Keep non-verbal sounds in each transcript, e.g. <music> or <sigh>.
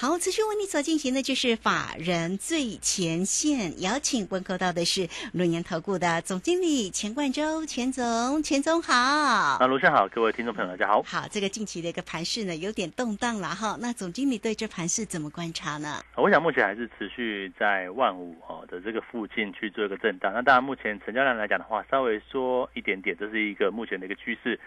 好，持续为你所进行的就是法人最前线，邀请问候到的是轮研投顾的总经理钱冠洲，钱总，钱总好。啊，卢生好，各位听众朋友大家好。好，这个近期的一个盘势呢，有点动荡了哈。那总经理对这盘势怎么观察呢？我想目前还是持续在万五哦的这个附近去做一个震荡。那当然，目前成交量来讲的话，稍微缩一点点，这是一个目前的一个趋势。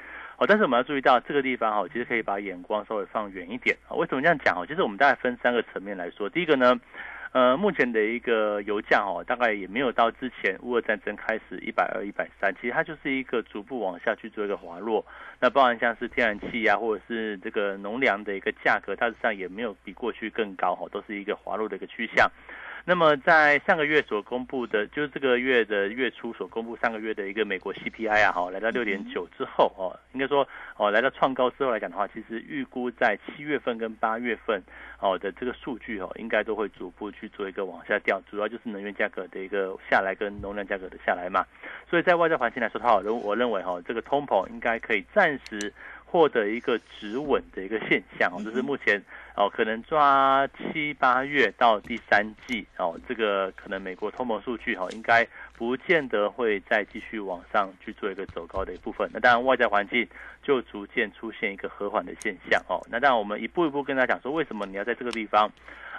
但是我们要注意到这个地方哈，其实可以把眼光稍微放远一点啊。为什么这样讲哦？其实我们大概分三个层面来说。第一个呢，呃，目前的一个油价哦，大概也没有到之前乌俄战争开始一百二、一百三，其实它就是一个逐步往下去做一个滑落。那包含像是天然气啊，或者是这个农粮的一个价格，大致上也没有比过去更高哈，都是一个滑落的一个趋向。那么在上个月所公布的，就是这个月的月初所公布上个月的一个美国 CPI 啊，哈，来到六点九之后哦，应该说哦，来到创高之后来讲的话，其实预估在七月份跟八月份哦的这个数据哦，应该都会逐步去做一个往下掉，主要就是能源价格的一个下来跟农粮价格的下来嘛。所以在外在环境来说的话，我我认为哈，这个通膨应该可以暂时获得一个止稳的一个现象哦，这是目前。哦，可能抓七八月到第三季哦，这个可能美国通膨数据哈，应该不见得会再继续往上去做一个走高的一部分。那当然，外在环境就逐渐出现一个和缓的现象哦。那当然，我们一步一步跟他讲说，为什么你要在这个地方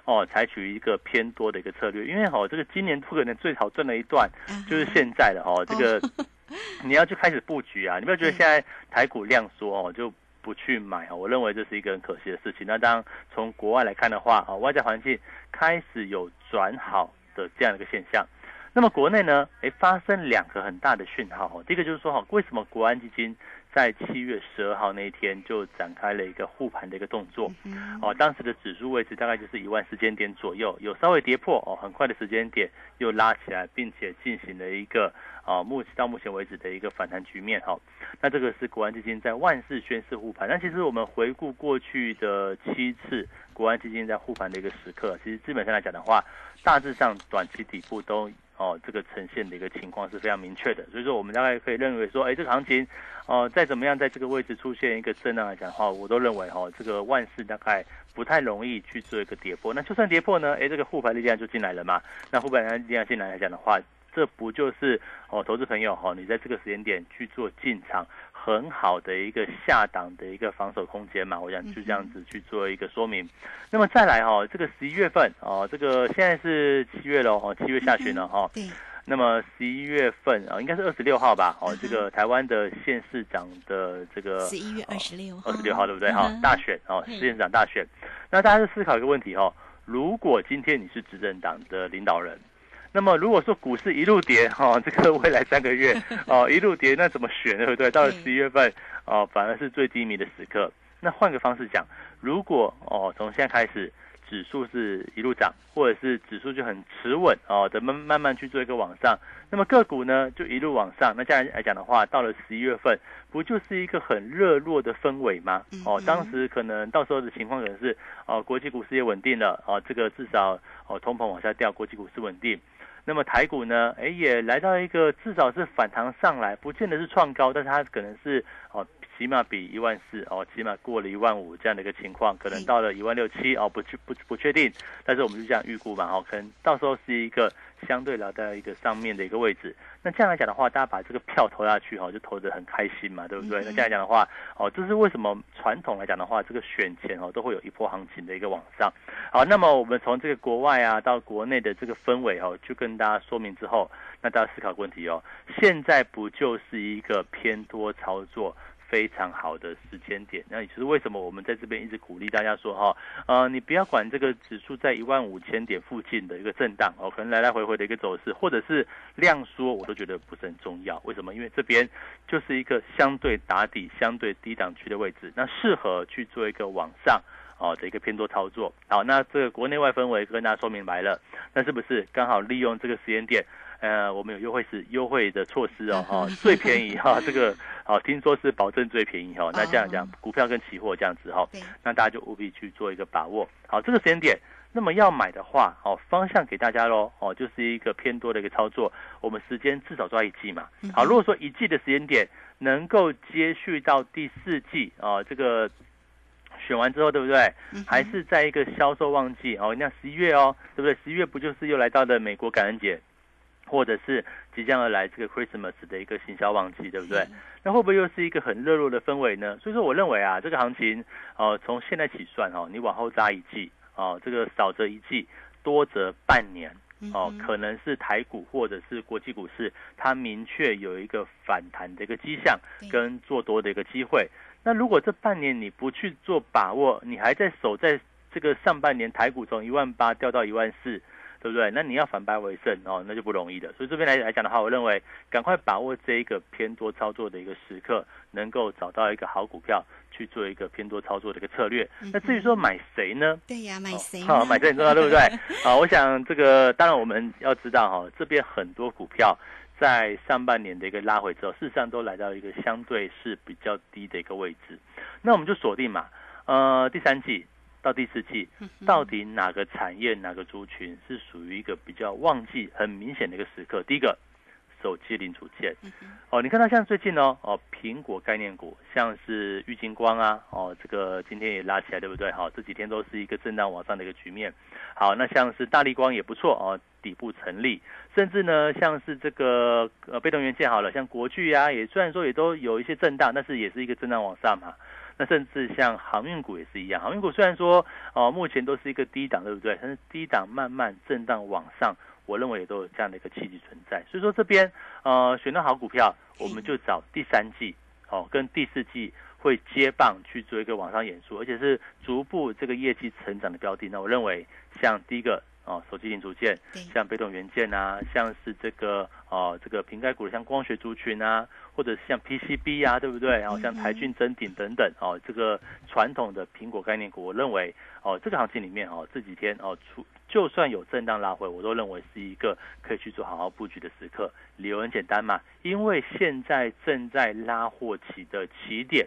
哦，采取一个偏多的一个策略？因为哦，这个今年不可能最好赚的一段就是现在的哦，这个 <laughs> 你要去开始布局啊！你不要觉得现在台股量缩哦，就。不去买啊，我认为这是一个很可惜的事情。那当从国外来看的话啊，外在环境开始有转好的这样一个现象。那么国内呢，哎，发生两个很大的讯号哈。第一个就是说哈，为什么国安基金在七月十二号那一天就展开了一个护盘的一个动作？哦，当时的指数位置大概就是一万时间点左右，有稍微跌破哦，很快的时间点又拉起来，并且进行了一个。啊，目到目前为止的一个反弹局面哈，那这个是国安基金在万事宣誓护盘。那其实我们回顾过去的七次国安基金在护盘的一个时刻，其实基本上来讲的话，大致上短期底部都哦这个呈现的一个情况是非常明确的。所以说我们大概可以认为说，哎，这个行情哦再怎么样在这个位置出现一个震荡来讲的话，我都认为哈这个万事大概不太容易去做一个跌破。那就算跌破呢，哎，这个护盘力量就进来了嘛。那护盘力量进来来讲的话。这不就是哦，投资朋友哈，你在这个时间点去做进场，很好的一个下档的一个防守空间嘛？我想就这样子去做一个说明。那么再来哈，这个十一月份哦，这个现在是七月了哦，七月下旬了哈。对。那么十一月份啊，应该是二十六号吧？哦，这个台湾的县市长的这个十一月二十六号二十六号对不对哈？大选哦，县长大选。那大家就思考一个问题哦，如果今天你是执政党的领导人。那么如果说股市一路跌哈，这个未来三个月 <laughs> 哦一路跌，那怎么选对不对？到了十一月份哦，反而是最低迷的时刻。那换个方式讲，如果哦从现在开始指数是一路涨，或者是指数就很持稳哦，等慢慢慢去做一个往上，那么个股呢就一路往上。那这样来讲的话，到了十一月份，不就是一个很热络的氛围吗？哦，当时可能到时候的情况可能是哦，国际股市也稳定了哦，这个至少哦通膨往下掉，国际股市稳定。那么台股呢？哎，也来到一个至少是反弹上来，不见得是创高，但是它可能是起码比一万四哦，起码过了一万五这样的一个情况，可能到了一万六七哦，不确不不确定，但是我们就这样预估嘛，哦，可能到时候是一个相对来到一个上面的一个位置。那这样来讲的话，大家把这个票投下去哈，就投得很开心嘛，对不对？那这样来讲的话，哦，这是为什么传统来讲的话，这个选前哦都会有一波行情的一个往上。好，那么我们从这个国外啊到国内的这个氛围哦，就跟大家说明之后，那大家思考问题哦，现在不就是一个偏多操作？非常好的时间点，那也就是为什么我们在这边一直鼓励大家说哈，呃，你不要管这个指数在一万五千点附近的一个震荡哦，可能来来回回的一个走势，或者是量缩，我都觉得不是很重要。为什么？因为这边就是一个相对打底、相对低档区的位置，那适合去做一个往上哦的一个偏多操作。好，那这个国内外氛围跟大家说明白了，那是不是刚好利用这个时间点？呃，我们有优惠是优惠的措施哦，<laughs> 哈，最便宜哈，<laughs> 这个哦，听说是保证最便宜哈。那这样讲，股票跟期货这样子哈，那大家就务必去做一个把握。好，这个时间点，那么要买的话，哦，方向给大家喽，哦，就是一个偏多的一个操作。我们时间至少抓一季嘛。好，如果说一季的时间点能够接续到第四季啊，这个选完之后，对不对？还是在一个销售旺季哦，那十一月哦，对不对？十一月不就是又来到了美国感恩节？或者是即将而来这个 Christmas 的一个行销旺季，对不对？那会不会又是一个很热络的氛围呢？所以说，我认为啊，这个行情哦，从现在起算哦，你往后扎一季哦，这个少则一季，多则半年哦，可能是台股或者是国际股市，它明确有一个反弹的一个迹象跟做多的一个机会。那如果这半年你不去做把握，你还在守在这个上半年台股从一万八掉到一万四。对不对？那你要反败为胜哦，那就不容易的。所以这边来来讲的话，我认为赶快把握这一个偏多操作的一个时刻，能够找到一个好股票去做一个偏多操作的一个策略。那至于说买谁呢？对呀，买谁？好，买谁很重要，对不对？<laughs> 好，我想这个当然我们要知道哈，这边很多股票在上半年的一个拉回之后，事实上都来到一个相对是比较低的一个位置。那我们就锁定嘛，呃，第三季。到第四季，到底哪个产业、哪个族群是属于一个比较旺季、很明显的一个时刻？第一个，手机零组件。哦，你看到像最近哦，哦，苹果概念股，像是玉金光啊，哦，这个今天也拉起来，对不对？好，这几天都是一个震荡往上的一个局面。好，那像是大力光也不错哦，底部成立，甚至呢，像是这个呃被动元件好了，像国巨啊，也虽然说也都有一些震荡，但是也是一个震荡往上嘛。<laughs> 那甚至像航运股也是一样，航运股虽然说哦目前都是一个低档，对不对？但是低档慢慢震荡往上，我认为也都有这样的一个契机存在。所以说这边呃选到好股票，我们就找第三季哦跟第四季会接棒去做一个往上演出，而且是逐步这个业绩成长的标的。那我认为像第一个。哦，手机零组件，像被动元件啊，像是这个哦，这个瓶盖股像光学族群啊，或者是像 PCB 啊，对不对？然后像台骏、真鼎等等哦，这个传统的苹果概念股，我认为哦，这个行情里面哦，这几天哦，出就算有震荡拉回，我都认为是一个可以去做好好布局的时刻。理由很简单嘛，因为现在正在拉货期的起点。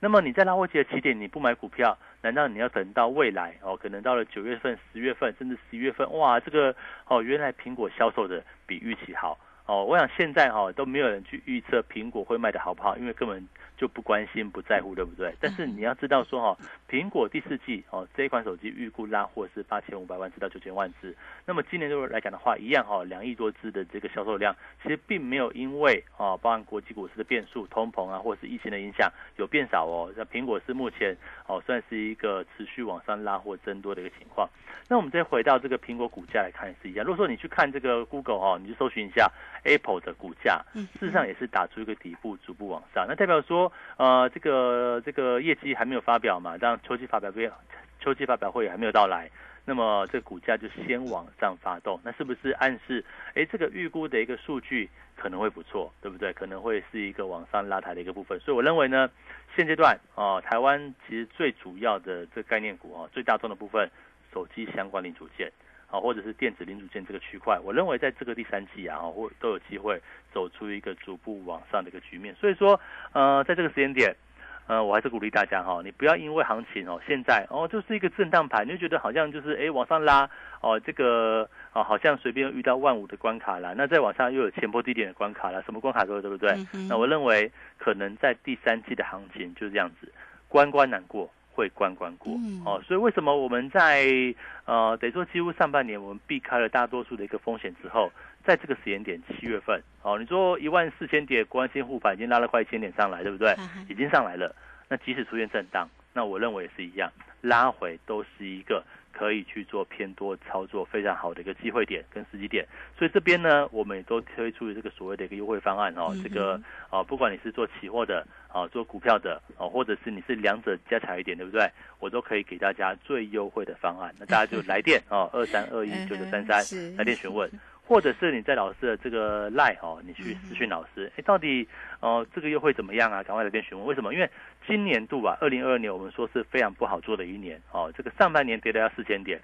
那么你在拉货期的起点，你不买股票，难道你要等到未来哦？可能到了九月份、十月份，甚至十一月份，哇，这个哦，原来苹果销售的比预期好。哦，我想现在哈都没有人去预测苹果会卖的好不好，因为根本就不关心、不在乎，对不对？但是你要知道说哈，苹果第四季哦这一款手机预估拉货是八千五百万只到九千万只，那么今年度来讲的话，一样哈两亿多只的这个销售量，其实并没有因为哦包含国际股市的变数、通膨啊，或者是疫情的影响有变少哦。那苹果是目前哦算是一个持续往上拉货增多的一个情况。那我们再回到这个苹果股价来看是一样，如果说你去看这个 Google 哦，你就搜寻一下。Apple 的股价，事实上也是打出一个底部，逐步往上。那代表说，呃，这个这个业绩还没有发表嘛？当秋季发表会，秋季发表会还没有到来，那么这个股价就先往上发动。那是不是暗示，哎，这个预估的一个数据可能会不错，对不对？可能会是一个往上拉抬的一个部分。所以我认为呢，现阶段哦，台湾其实最主要的这概念股哦，最大众的部分，手机相关零组件。啊，或者是电子零组件这个区块，我认为在这个第三季啊，或都有机会走出一个逐步往上的一个局面。所以说，呃，在这个时间点，呃，我还是鼓励大家哈，你不要因为行情哦，现在哦就是一个震荡盘，你就觉得好像就是哎往上拉哦，这个哦，好像随便遇到万五的关卡啦，那再往上又有前波低点的关卡啦，什么关卡都有，对不对？那我认为可能在第三季的行情就是这样子，关关难过会关关过哦，所以为什么我们在呃得说几乎上半年我们避开了大多数的一个风险之后，在这个时间点七月份哦，你说一万四千点关心护盘已经拉了快一千点上来，对不对？已经上来了，那即使出现震荡，那我认为也是一样，拉回都是一个。可以去做偏多操作，非常好的一个机会点跟时机点，所以这边呢，我们也都推出了这个所谓的一个优惠方案哦。这个啊，不管你是做期货的啊，做股票的啊，或者是你是两者加起来一点，对不对？我都可以给大家最优惠的方案。那大家就来电哦，<laughs> 二三二一九九三三来电询问。或者是你在老师的这个赖哦，你去咨询老师，哎，到底哦这个又会怎么样啊？赶快来电询问。为什么？因为今年度啊，二零二二年我们说是非常不好做的一年哦。这个上半年跌了要四千点，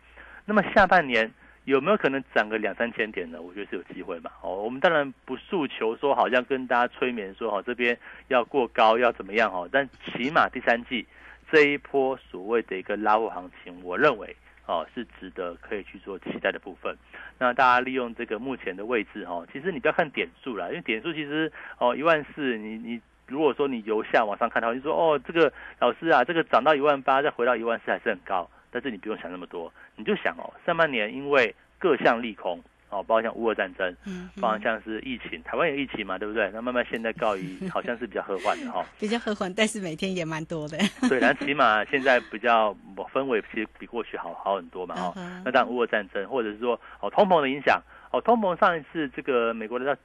那么下半年有没有可能涨个两三千点呢？我觉得是有机会嘛。哦，我们当然不诉求说好像跟大家催眠说哦这边要过高要怎么样哦，但起码第三季这一波所谓的一个拉货行情，我认为。哦，是值得可以去做期待的部分。那大家利用这个目前的位置哦，其实你不要看点数啦，因为点数其实哦一万四，你你如果说你由下往上看的话，就说哦这个老师啊，这个涨到一万八再回到一万四还是很高，但是你不用想那么多，你就想哦上半年因为各项利空。哦，包括像乌俄战争，嗯，包括像是疫情，台湾有疫情嘛，对不对？那慢慢现在告一，<laughs> 好像是比较和缓的哈，比较和缓，但是每天也蛮多的。对，但起码现在比较氛围其实比过去好好很多嘛，哈。那当然乌俄战争，或者是说哦通膨的影响，哦通膨上一次这个美国的。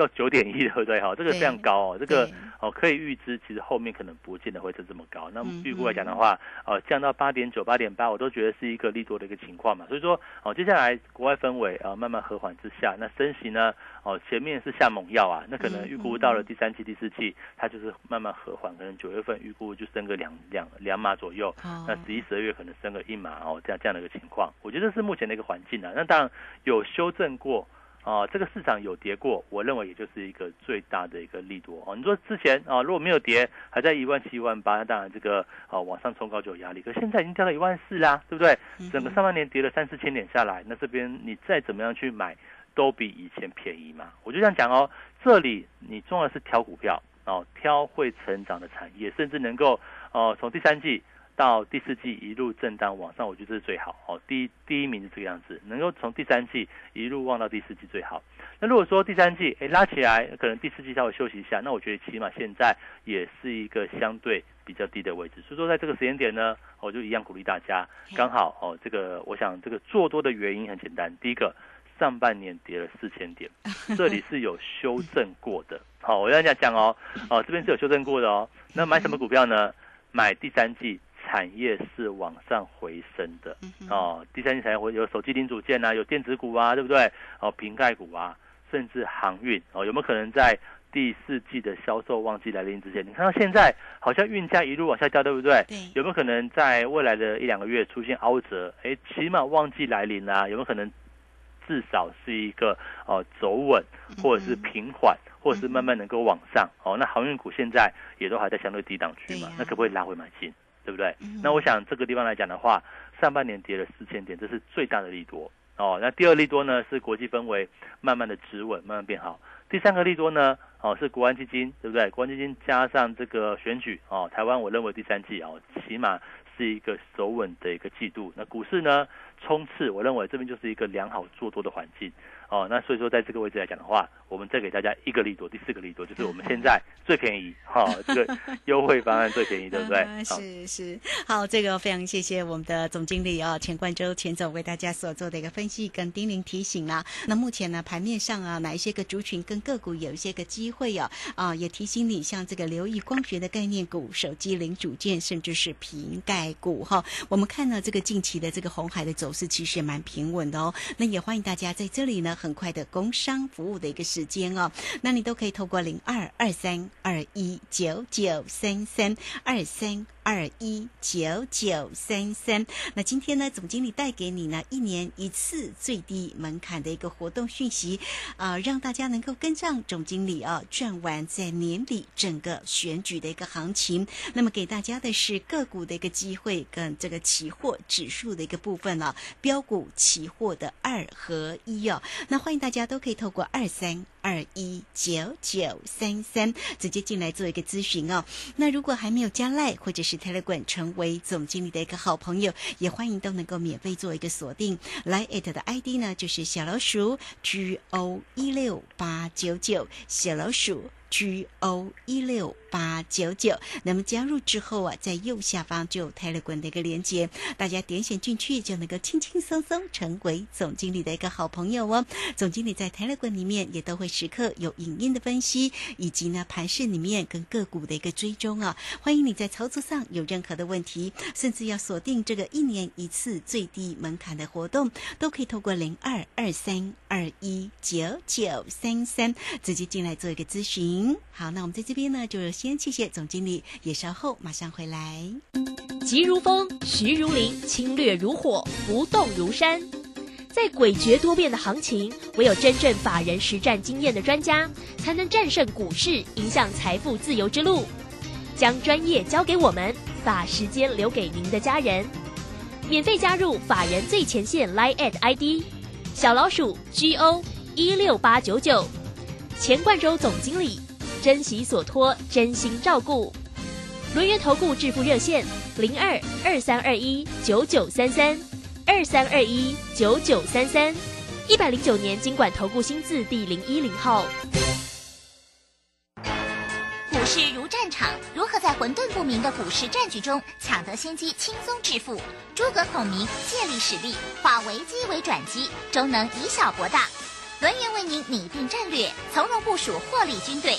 到九点一，对不对？哈，这个非常高哦。这个哦，可以预知，其实后面可能不见得会是这么高。那预估来讲的话，呃，降到八点九、八点八，我都觉得是一个利多的一个情况嘛。所以说，哦，接下来国外氛围啊慢慢和缓之下，那升息呢，哦，前面是下猛药啊，那可能预估到了第三季、第四季，它就是慢慢和缓，可能九月份预估就升个两两两码左右。那十一、十二月可能升个一码哦，这样这样的一个情况，我觉得是目前的一个环境啊。那当然有修正过。啊，这个市场有跌过，我认为也就是一个最大的一个利多哦。你说之前啊，如果没有跌，还在一万七、一万八，那当然这个啊往上冲高就有压力。可现在已经掉到一万四啦，对不对？整个上半年跌了三四千点下来，那这边你再怎么样去买，都比以前便宜嘛。我就这样讲哦，这里你重要是挑股票哦，挑会成长的产业，甚至能够哦从第三季。到第四季一路震荡往上，我觉得这是最好哦。第一第一名是这个样子，能够从第三季一路望到第四季最好。那如果说第三季哎拉起来，可能第四季稍微休息一下，那我觉得起码现在也是一个相对比较低的位置。所以说在这个时间点呢，我就一样鼓励大家，刚好哦这个我想这个做多的原因很简单，第一个上半年跌了四千点，<laughs> 这里是有修正过的。好，我要讲讲哦哦这边是有修正过的哦。那买什么股票呢？买第三季。产业是往上回升的哦，第三季产业会有手机零组件啊，有电子股啊，对不对？哦，瓶盖股啊，甚至航运哦，有没有可能在第四季的销售旺季来临之前？你看到现在好像运价一路往下掉，对不对？对。有没有可能在未来的一两个月出现凹折？哎，起码旺季来临啦，有没有可能至少是一个哦走稳，或者是平缓，或者是慢慢能够往上？哦，那航运股现在也都还在相对低档区嘛，那可不可以拉回买进？对不对？那我想这个地方来讲的话，上半年跌了四千点，这是最大的利多哦。那第二利多呢，是国际氛围慢慢的止稳，慢慢变好。第三个利多呢，哦是国安基金，对不对？国安基金加上这个选举哦，台湾我认为第三季哦，起码是一个守稳的一个季度。那股市呢，冲刺，我认为这边就是一个良好做多的环境。哦，那所以说在这个位置来讲的话，我们再给大家一个利多，第四个利多就是我们现在最便宜，哈，这个 <laughs> 优惠方案最便宜，对不对？<laughs> 是是，好，这个非常谢谢我们的总经理啊，钱冠洲钱总为大家所做的一个分析跟叮咛提醒啊。那目前呢，盘面上啊，哪一些个族群跟个股有一些个机会啊？啊，也提醒你，像这个留意光学的概念股、手机零组件，甚至是瓶盖股哈。我们看呢，这个近期的这个红海的走势其实也蛮平稳的哦。那也欢迎大家在这里呢。很快的工商服务的一个时间哦，那你都可以透过零二二三二一九九三三二三。二一九九三三。那今天呢，总经理带给你呢一年一次最低门槛的一个活动讯息，啊、让大家能够跟上总经理啊赚完在年底整个选举的一个行情。那么给大家的是个股的一个机会跟这个期货指数的一个部分了、标股期货的二合一哦。那欢迎大家都可以透过二三二一九九三三直接进来做一个咨询哦。那如果还没有加赖或者是 Telegram 成为总经理的一个好朋友，也欢迎都能够免费做一个锁定。来 at 的 ID 呢就是小老鼠 G O 一六八九九，小老鼠。G O 一六八九九，那么加入之后啊，在右下方就有 Telegram 的一个连接，大家点选进去就能够轻轻松松成为总经理的一个好朋友哦。总经理在 Telegram 里面也都会时刻有影音的分析，以及呢盘市里面跟个股的一个追踪啊。欢迎你在操作上有任何的问题，甚至要锁定这个一年一次最低门槛的活动，都可以透过零二二三二一九九三三直接进来做一个咨询。好，那我们在这边呢，就先谢谢总经理，也稍后马上回来。急如风，徐如林，侵略如火，不动如山。在诡谲多变的行情，唯有真正法人实战经验的专家，才能战胜股市，迎向财富自由之路。将专业交给我们，把时间留给您的家人。免费加入法人最前线 Line at ID 小老鼠 G O 一六八九九，钱冠洲总经理，珍惜所托，真心照顾。轮源投顾致富热线零二二三二一九九三三二三二一九九三三，一百零九年经管投顾新字第零一零号。股市如战场，如何在混沌不明的股市战局中抢得先机，轻松致富？诸葛孔明借力使力，化危机为转机，终能以小博大。轮源为您拟定战略，从容部署获利军队，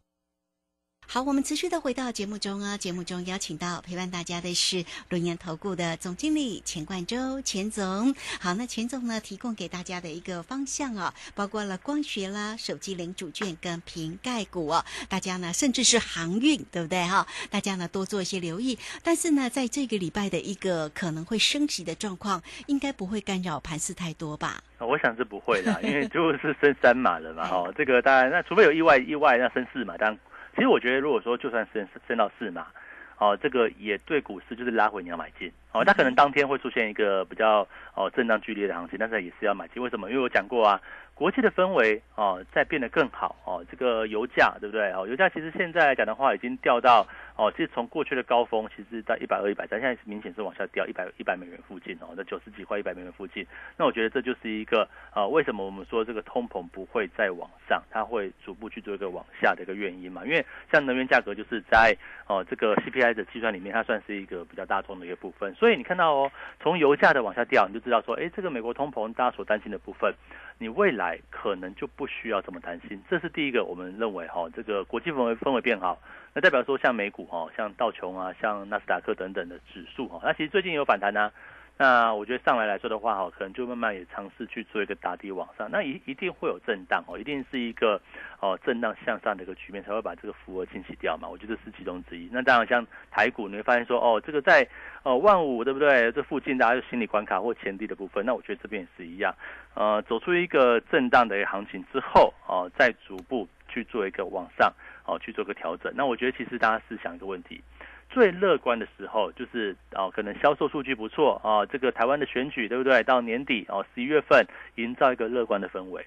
好，我们持续的回到节目中啊，节目中邀请到陪伴大家的是轮研投顾的总经理钱冠洲钱总。好，那钱总呢提供给大家的一个方向啊，包括了光学啦、手机零组件跟瓶盖股哦，大家呢甚至是航运，对不对哈？大家呢多做一些留意。但是呢，在这个礼拜的一个可能会升级的状况，应该不会干扰盘势太多吧？我想是不会的，因为就是升三码了嘛，哦，这个当然，那除非有意外，意外那升四码，当然。其实我觉得，如果说就算升升到四码，哦，这个也对股市就是拉回你要买进，哦，它可能当天会出现一个比较哦震荡剧烈的行情，但是也是要买进。为什么？因为我讲过啊，国际的氛围哦在变得更好哦，这个油价对不对？哦，油价其实现在来讲的话，已经掉到哦，其实从过去的高峰其实到一百二、一百三，现在明显是往下掉一百一百美元附近哦，在九十几块、一百美元附近。那我觉得这就是一个呃，为什么我们说这个通膨不会再往上，它会逐步去做一个往下的一个原因嘛？因为像能源价格就是在哦这个 CPI 的计算里面，它算是一个比较大众的一个部分。所以你看到哦，从油价的往下掉，你就知道说，哎，这个美国通膨大家所担心的部分，你未来可能就不需要这么担心。这是第一个，我们认为哈，这个国际氛围氛围变好。那代表说，像美股哈，像道琼啊，像纳斯达克等等的指数哈，那其实最近有反弹呢。那我觉得上来来说的话哈，可能就慢慢也尝试去做一个打底往上。那一一定会有震荡哦，一定是一个哦震荡向上的一个局面，才会把这个浮额清洗掉嘛。我觉得是其中之一。那当然像台股，你会发现说哦，这个在哦万五对不对？这附近大家就心理关卡或前低的部分，那我觉得这边也是一样。呃，走出一个震荡的一个行情之后哦，再逐步去做一个往上哦去做个调整。那我觉得其实大家思想一个问题。最乐观的时候就是啊，可能销售数据不错啊，这个台湾的选举对不对？到年底哦，十一月份营造一个乐观的氛围。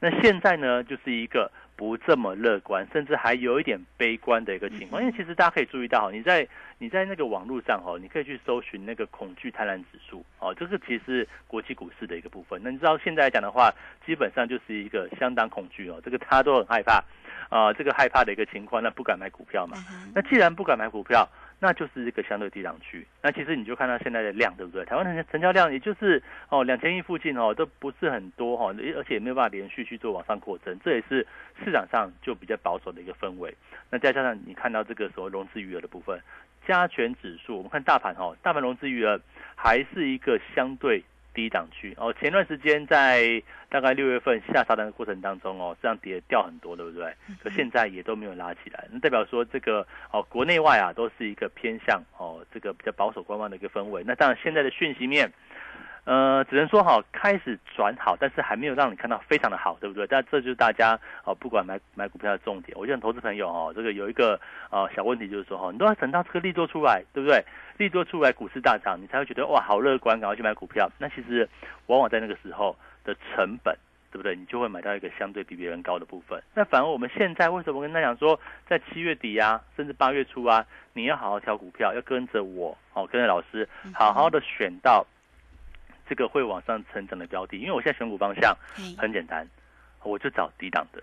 那现在呢，就是一个不这么乐观，甚至还有一点悲观的一个情况。因为其实大家可以注意到，你在你在那个网络上哦，你可以去搜寻那个恐惧贪婪指数哦，这个其实国际股市的一个部分。那你知道现在来讲的话，基本上就是一个相当恐惧哦，这个大家都很害怕啊，这个害怕的一个情况，那不敢买股票嘛。那既然不敢买股票，那就是一个相对低档区。那其实你就看到现在的量，对不对？台湾的成交量也就是哦两千亿附近哦，都不是很多哈，而且也没有办法连续去做往上扩增，这也是市场上就比较保守的一个氛围。那再加上你看到这个所谓融资余额的部分，加权指数，我们看大盘哈，大盘融资余额还是一个相对。低档区哦，前段时间在大概六月份下杀的过程当中哦，这样跌掉很多，对不对？可现在也都没有拉起来，那代表说这个哦，国内外啊都是一个偏向哦，这个比较保守观望的一个氛围。那当然现在的讯息面。呃，只能说好开始转好，但是还没有让你看到非常的好，对不对？但这就是大家哦，不管买买股票的重点。我想投资朋友哦，这个有一个呃小问题，就是说哈，你都要等到这个利多出来，对不对？利多出来，股市大涨，你才会觉得哇，好乐观，赶快去买股票。那其实往往在那个时候的成本，对不对？你就会买到一个相对比别人高的部分。那反而我们现在为什么跟他讲说，在七月底啊，甚至八月初啊，你要好好挑股票，要跟着我哦，跟着老师，好好的选到。这个会往上成长的标的，因为我现在选股方向很简单，我就找低档的，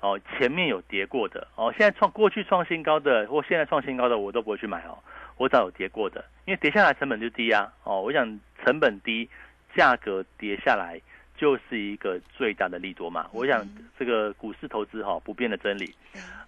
哦，前面有跌过的，哦，现在创过去创新高的或现在创新高的我都不会去买哦，我找有跌过的，因为跌下来成本就低啊，哦，我想成本低，价格跌下来就是一个最大的利多嘛，我想这个股市投资哈不变的真理，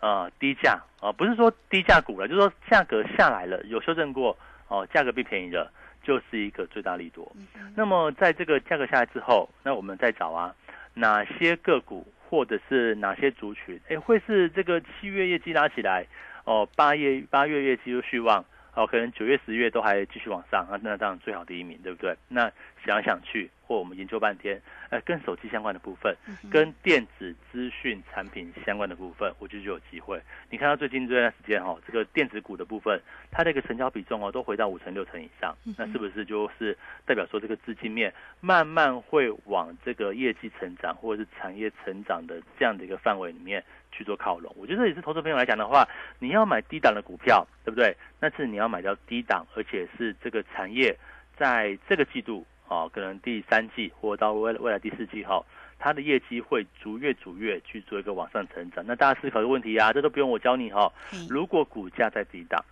啊，低价啊，不是说低价股了，就是说价格下来了，有修正过，哦，价格变便宜了。就是一个最大利多。那么在这个价格下来之后，那我们再找啊，哪些个股或者是哪些族群，哎，会是这个七月业绩拉起来，哦，八月八月业绩又续旺。哦，可能九月、十月都还继续往上那，那当然最好第一名，对不对？那想想去，或我们研究半天，呃，跟手机相关的部分，跟电子资讯产品相关的部分，我觉得就有机会。你看到最近这段时间哈，这个电子股的部分，它这个成交比重哦，都回到五成六成以上，那是不是就是代表说这个资金面慢慢会往这个业绩成长或者是产业成长的这样的一个范围里面？去做靠拢，我觉得也是投资朋友来讲的话，你要买低档的股票，对不对？那是你要买到低档，而且是这个产业在这个季度啊，可能第三季或到未未来第四季哈，它的业绩会逐月逐月去做一个往上成长。那大家思考的问题啊，这都不用我教你哈。如果股价在低档，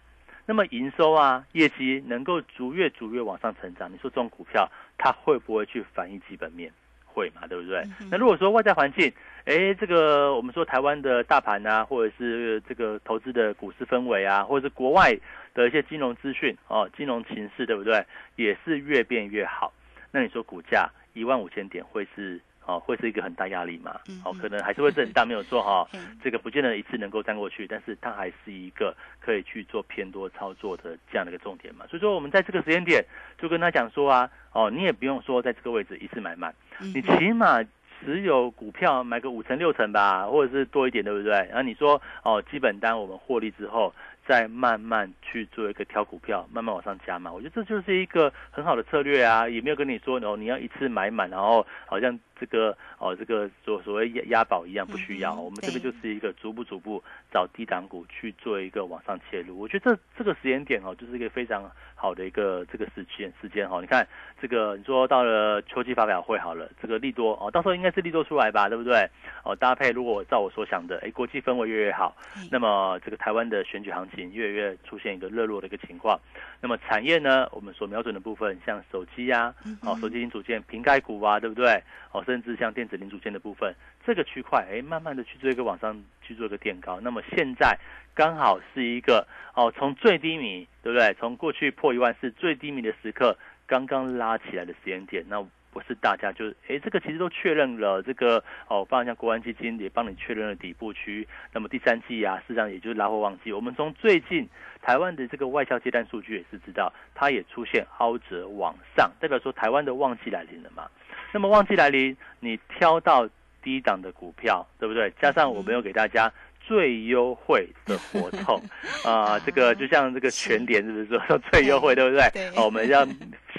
那么营收啊、业绩能够逐月逐月往上成长，你说这种股票它会不会去反映基本面？会嘛，对不对？那如果说外在环境，哎，这个我们说台湾的大盘啊，或者是这个投资的股市氛围啊，或者是国外的一些金融资讯哦，金融情势，对不对？也是越变越好。那你说股价一万五千点会是？哦，会是一个很大压力嘛？哦，可能还是会震荡，没有错哈。<laughs> 这个不见得一次能够站过去，但是它还是一个可以去做偏多操作的这样的一个重点嘛。所以说，我们在这个时间点就跟他讲说啊，哦，你也不用说在这个位置一次买满，你起码持有股票买个五成六成吧，或者是多一点，对不对？然后你说哦，基本单我们获利之后。再慢慢去做一个挑股票，慢慢往上加嘛，我觉得这就是一个很好的策略啊，也没有跟你说哦，你要一次买满，然后好像这个哦，这个所所谓押押宝一样，不需要。我们这个就是一个逐步逐步找低档股去做一个往上切入。我觉得这这个时间点哦，就是一个非常好的一个这个时间时间哦。你看这个，你说到了秋季发表会好了，这个利多哦，到时候应该是利多出来吧，对不对？哦，搭配如果照我所想的，哎，国际氛围越越好，那么这个台湾的选举行情。越来越出现一个热络的一个情况，那么产业呢？我们所瞄准的部分，像手机呀，哦，手机零组件、瓶盖股啊，对不对？哦，甚至像电子零组件的部分，这个区块，哎，慢慢的去做一个往上去做一个垫高。那么现在刚好是一个哦，从最低迷，对不对？从过去破一万四最低迷的时刻，刚刚拉起来的时间点，那。不是大家就哎，这个其实都确认了，这个哦，包括像国安基金也帮你确认了底部区。那么第三季啊，实际上也就是拉货旺季。我们从最近台湾的这个外销接单数据也是知道，它也出现凹折往上，代表说台湾的旺季来临了嘛。那么旺季来临，你挑到低档的股票，对不对？加上我们又给大家最优惠的活动 <laughs> 啊，这个就像这个全点是不是说最优惠，对不对？哦，我们要。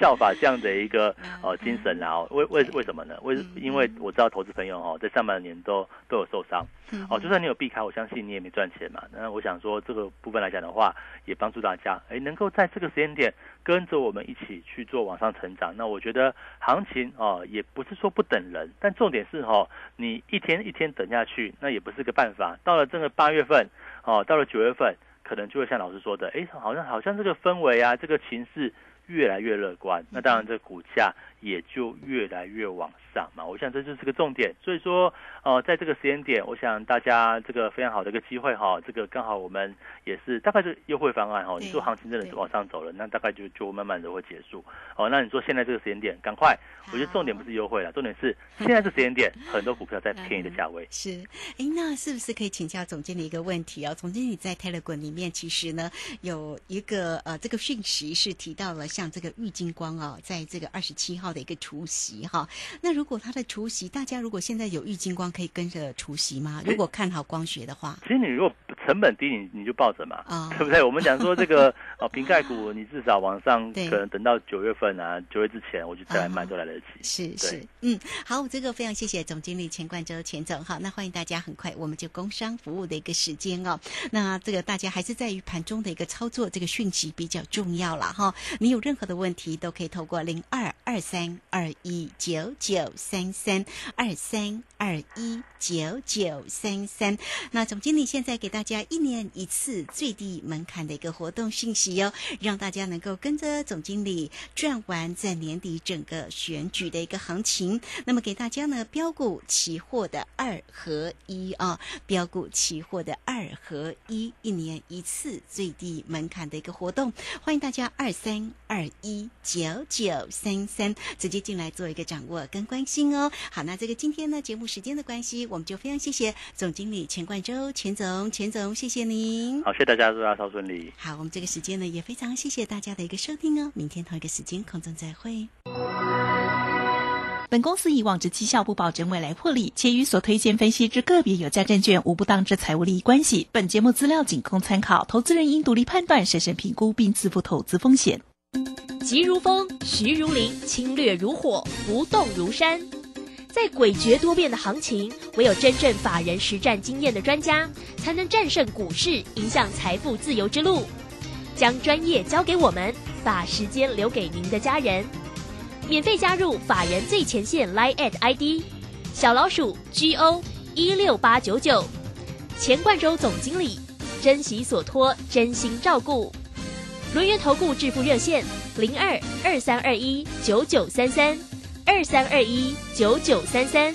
效法这样的一个呃精神，然后为为为什么呢？为因为我知道投资朋友哦，在上半年都都有受伤，哦，就算你有避开，我相信你也没赚钱嘛。那我想说这个部分来讲的话，也帮助大家，哎，能够在这个时间点跟着我们一起去做往上成长。那我觉得行情哦，也不是说不等人，但重点是哈，你一天一天等下去，那也不是个办法。到了这个八月份哦，到了九月份。可能就会像老师说的，哎，好像好像这个氛围啊，这个情势越来越乐观，那当然这股价也就越来越往上嘛。我想这就是个重点。所以说，呃，在这个时间点，我想大家这个非常好的一个机会哈，这个刚好我们也是大概是优惠方案哈。你说行情真的是往上走了，那大概就就慢慢的会结束。哦，那你说现在这个时间点，赶快，我觉得重点不是优惠了，重点是现在这时间点，<laughs> 很多股票在便宜的价位。是，哎，那是不是可以请教总经理一个问题哦？总经理在 Telegram 里面其实呢有一个呃这个讯息是提到了像这个郁金光哦，在这个二十七号的一个除夕哈。那如果它的除夕，大家如果现在有郁金光，可以跟着除夕吗？如果看好光学的话，其实你如果成本低，你你就抱着嘛，啊对不对？我们讲说这个 <laughs> 哦，瓶盖股，你至少往上对可能等到九月份啊，九月之前，我就再来卖啊都来得及。是是，嗯，好，这个非常谢谢总经理钱冠洲钱总哈，那欢迎大家很快我们就工商服务的一个时间哦，那这个大家还是在于盘中的一个操作，这个讯息比较重要了哈，你有任何的问题都可以透过零二二三三二一九九三三二三二一九九三三，那总经理现在给大家一年一次最低门槛的一个活动信息哦，让大家能够跟着总经理赚完在年底整个选举的一个行情。那么给大家呢标股期货的二合一啊，标股期货的二合一，一年一次最低门槛的一个活动，欢迎大家二三二一九九三三直接进来做一个掌握跟关心哦。好，那这个今天呢节目时间的关系，我们就非常谢谢总经理钱冠洲钱总，钱总谢谢您。好，谢谢大家，祝大家超顺利。好，我们这个时间呢也非常谢谢大家的一个收听哦，明天同一个时间空中再会。本公司以往之绩效不保证未来获利，且与所推荐分析之个别有价证券无不当之财务利益关系。本节目资料仅供参考，投资人应独立判断、审慎评估并自负投资风险。急如风，徐如林，侵略如火，不动如山。在诡谲多变的行情，唯有真正法人实战经验的专家，才能战胜股市，迎向财富自由之路。将专业交给我们，把时间留给您的家人。免费加入法人最前线 Line at ID 小老鼠 G O 一六八九九，钱冠洲总经理，珍惜所托，真心照顾。轮源投顾致富热线零二二三二一九九三三二三二一九九三三，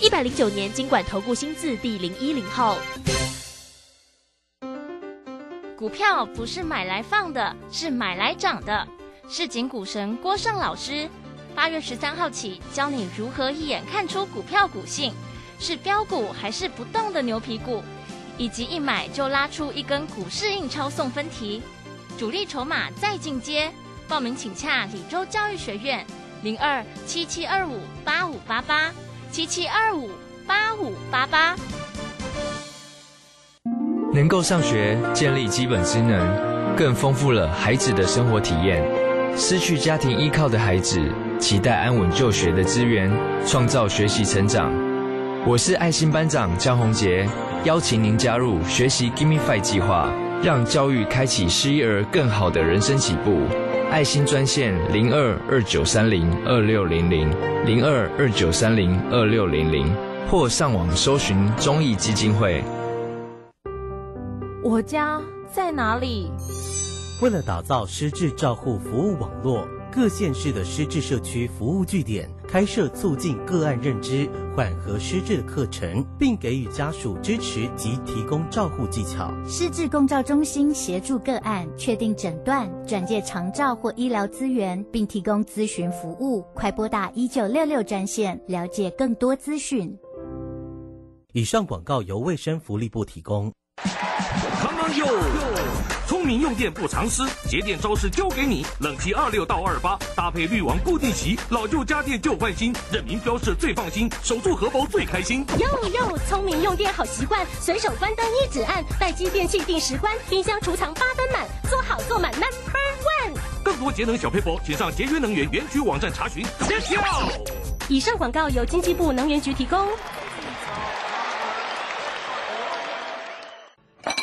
一百零九年经管投顾新字第零一零号。股票不是买来放的，是买来涨的。市井股神郭胜老师，八月十三号起教你如何一眼看出股票股性，是标股还是不动的牛皮股，以及一买就拉出一根股市印钞送分题，主力筹码再进阶。报名请洽李州教育学院零二七七二五八五八八七七二五八五八八。能够上学，建立基本职能，更丰富了孩子的生活体验。失去家庭依靠的孩子，期待安稳就学的资源，创造学习成长。我是爱心班长江宏杰，邀请您加入学习 Gimme Five 计划，让教育开启失一儿更好的人生起步。爱心专线零二二九三零二六零零零二二九三零二六零零，或上网搜寻中义基金会。我家在哪里？为了打造失智照护服务网络，各县市的失智社区服务据点开设促进个案认知、缓和失智的课程，并给予家属支持及提供照护技巧。失智共照中心协助个案确定诊断、转介长照或医疗资源，并提供咨询服务。快拨打一九六六专线了解更多资讯。以上广告由卫生福利部提供。康康哟，聪明用电不藏私，节电招式交给你。冷气二六到二八，搭配滤网固定器，老旧家电就换新，认明标示最放心，守住荷包最开心。哟哟，聪明用电好习惯，随手关灯一指按，待机电器定时关，冰箱储藏八分满，做好做满 Number One。更多节能小配博，请上节约能源园区网站查询。接跳！以上广告由经济部能源局提供。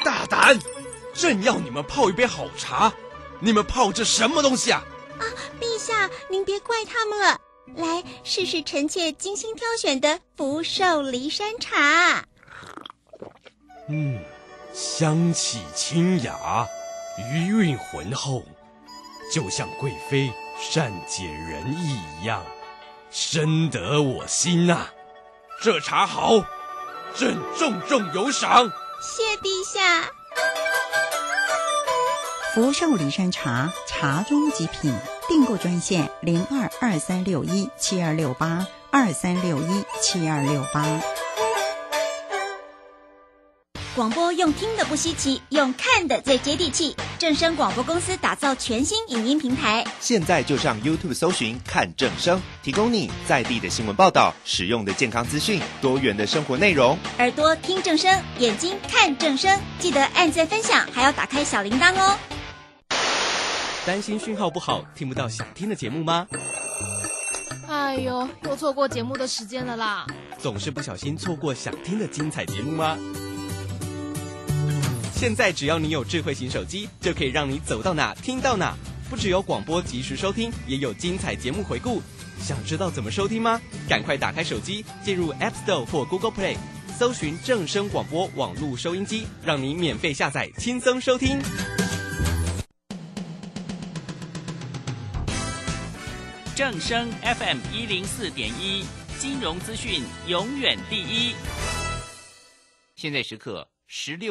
大胆！朕要你们泡一杯好茶，你们泡这什么东西啊？啊，陛下，您别怪他们了。来试试臣妾精心挑选的福寿梨山茶。嗯，香气清雅，余韵浑厚，就像贵妃善解人意一样，深得我心呐、这茶好，朕重重有赏。谢陛下。福寿礼山茶，茶中极品。订购专线零二二三六一七二六八二三六一七二六八。广播用听的不稀奇，用看的最接地气。正声广播公司打造全新影音平台，现在就上 YouTube 搜寻“看正声”，提供你在地的新闻报道、使用的健康资讯、多元的生活内容。耳朵听正声，眼睛看正声，记得按赞分享，还要打开小铃铛哦。担心讯号不好，听不到想听的节目吗？哎呦，又错过节目的时间了啦！总是不小心错过想听的精彩节目吗？现在只要你有智慧型手机，就可以让你走到哪听到哪。不只有广播及时收听，也有精彩节目回顾。想知道怎么收听吗？赶快打开手机，进入 App Store 或 Google Play，搜寻正声广播网络收音机，让你免费下载，轻松收听。正声 FM 一零四点一，金融资讯永远第一。现在时刻十六。